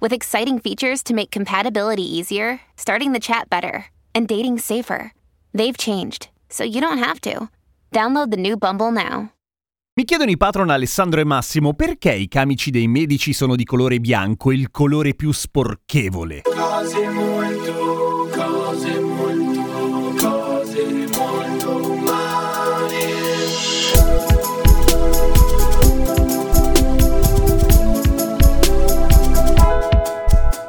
with exciting features to make compatibility easier, starting the chat better, and dating safer. They've changed, so you don't have to. Download the new Bumble now. Mi chiedono i patron Alessandro e Massimo perché i camici dei medici sono di colore bianco, il colore più sporchevole. Cose molto, cose molto, cose molto umane.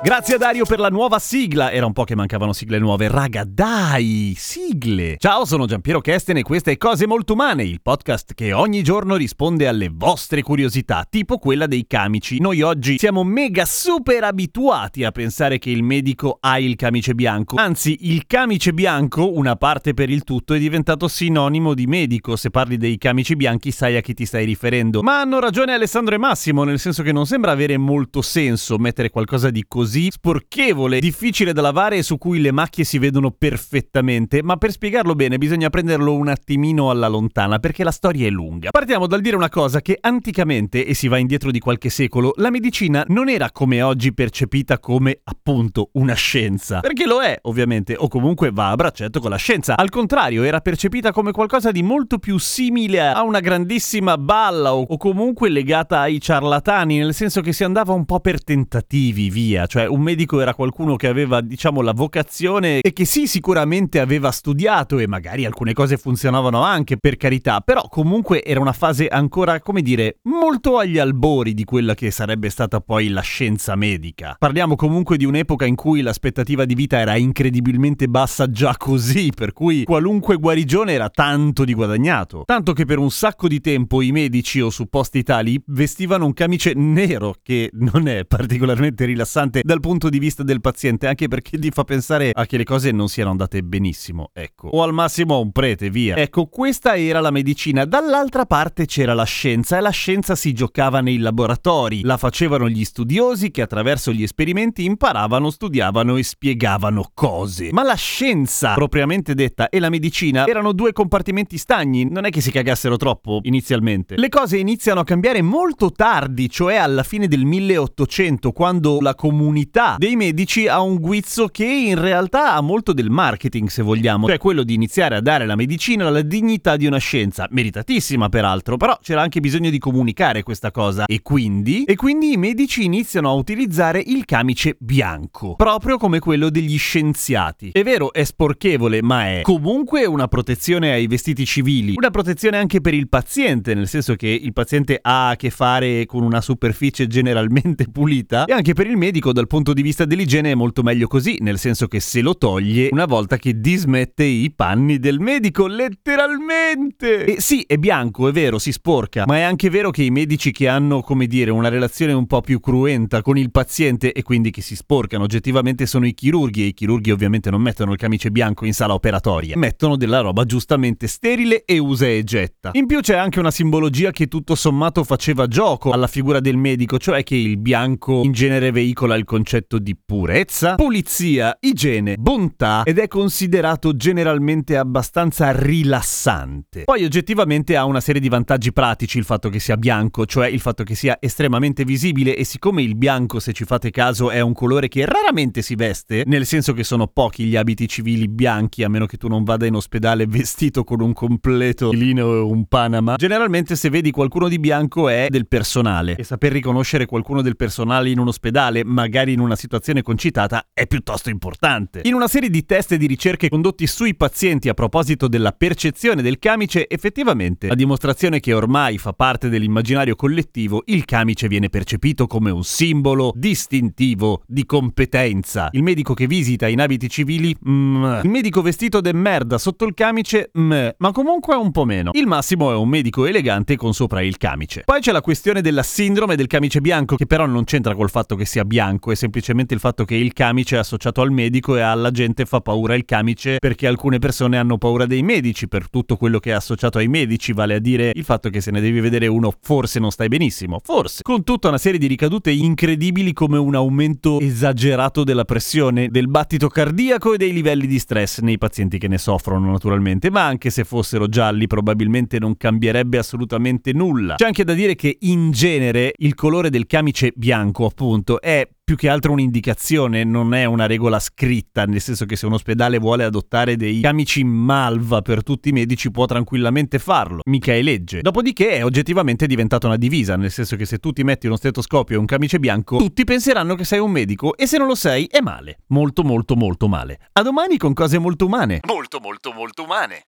Grazie a Dario per la nuova sigla. Era un po' che mancavano sigle nuove. Raga, dai, sigle. Ciao, sono Giampiero Kesten e questa è Cose Molto Umane, il podcast che ogni giorno risponde alle vostre curiosità, tipo quella dei camici. Noi oggi siamo mega super abituati a pensare che il medico ha il camice bianco. Anzi, il camice bianco, una parte per il tutto, è diventato sinonimo di medico. Se parli dei camici bianchi sai a chi ti stai riferendo. Ma hanno ragione Alessandro e Massimo, nel senso che non sembra avere molto senso mettere qualcosa di così sporchevole, difficile da lavare e su cui le macchie si vedono perfettamente, ma per spiegarlo bene bisogna prenderlo un attimino alla lontana perché la storia è lunga. Partiamo dal dire una cosa che anticamente, e si va indietro di qualche secolo, la medicina non era come oggi percepita come appunto una scienza, perché lo è ovviamente, o comunque va a braccetto con la scienza. Al contrario, era percepita come qualcosa di molto più simile a una grandissima balla o comunque legata ai ciarlatani, nel senso che si andava un po' per tentativi, via, cioè un medico era qualcuno che aveva, diciamo, la vocazione e che sì, sicuramente aveva studiato e magari alcune cose funzionavano anche, per carità, però comunque era una fase ancora, come dire, molto agli albori di quella che sarebbe stata poi la scienza medica. Parliamo comunque di un'epoca in cui l'aspettativa di vita era incredibilmente bassa già così, per cui qualunque guarigione era tanto di guadagnato. Tanto che per un sacco di tempo i medici o supposti tali vestivano un camice nero, che non è particolarmente rilassante dal punto di vista del paziente, anche perché ti fa pensare a che le cose non siano andate benissimo, ecco. O al massimo a un prete, via. Ecco, questa era la medicina. Dall'altra parte c'era la scienza e la scienza si giocava nei laboratori. La facevano gli studiosi che attraverso gli esperimenti imparavano, studiavano e spiegavano cose. Ma la scienza, propriamente detta, e la medicina erano due compartimenti stagni, non è che si cagassero troppo inizialmente. Le cose iniziano a cambiare molto tardi, cioè alla fine del 1800, quando la comunità dei medici ha un guizzo che in realtà ha molto del marketing, se vogliamo, cioè quello di iniziare a dare alla medicina la dignità di una scienza, meritatissima peraltro, però c'era anche bisogno di comunicare questa cosa. E quindi? E quindi i medici iniziano a utilizzare il camice bianco, proprio come quello degli scienziati. È vero, è sporchevole, ma è comunque una protezione ai vestiti civili, una protezione anche per il paziente, nel senso che il paziente ha a che fare con una superficie generalmente pulita e anche per il medico dal punto di vista dell'igiene è molto meglio così, nel senso che se lo toglie una volta che dismette i panni del medico, letteralmente. E sì, è bianco, è vero, si sporca, ma è anche vero che i medici che hanno, come dire, una relazione un po' più cruenta con il paziente e quindi che si sporcano oggettivamente sono i chirurghi e i chirurghi ovviamente non mettono il camice bianco in sala operatoria, mettono della roba giustamente sterile e usa e getta. In più c'è anche una simbologia che tutto sommato faceva gioco alla figura del medico, cioè che il bianco in genere veicola il concetto di purezza, pulizia, igiene, bontà ed è considerato generalmente abbastanza rilassante. Poi oggettivamente ha una serie di vantaggi pratici il fatto che sia bianco, cioè il fatto che sia estremamente visibile e siccome il bianco, se ci fate caso, è un colore che raramente si veste, nel senso che sono pochi gli abiti civili bianchi, a meno che tu non vada in ospedale vestito con un completo lineo e un panama, generalmente se vedi qualcuno di bianco è del personale e saper riconoscere qualcuno del personale in un ospedale, magari in una situazione concitata, è piuttosto importante. In una serie di test e di ricerche condotti sui pazienti a proposito della percezione del camice, effettivamente, a dimostrazione che ormai fa parte dell'immaginario collettivo, il camice viene percepito come un simbolo distintivo di competenza. Il medico che visita in abiti civili, mm, il medico vestito de merda sotto il camice, mm, ma comunque un po' meno. Il massimo è un medico elegante con sopra il camice. Poi c'è la questione della sindrome del camice bianco, che però non c'entra col fatto che sia bianco, è semplicemente il fatto che il camice è associato al medico e alla gente fa paura. Il camice perché alcune persone hanno paura dei medici per tutto quello che è associato ai medici, vale a dire il fatto che se ne devi vedere uno forse non stai benissimo, forse, con tutta una serie di ricadute incredibili come un aumento esagerato della pressione, del battito cardiaco e dei livelli di stress nei pazienti che ne soffrono naturalmente, ma anche se fossero gialli probabilmente non cambierebbe assolutamente nulla. C'è anche da dire che in genere il colore del camice bianco appunto è più che altro un'indicazione, non è una regola scritta, nel senso che se un ospedale vuole adottare dei camici malva per tutti i medici può tranquillamente farlo, mica è legge. Dopodiché è oggettivamente diventata una divisa, nel senso che se tu ti metti uno stetoscopio e un camice bianco, tutti penseranno che sei un medico e se non lo sei è male, molto molto molto male. A domani con cose molto umane. Molto molto molto umane.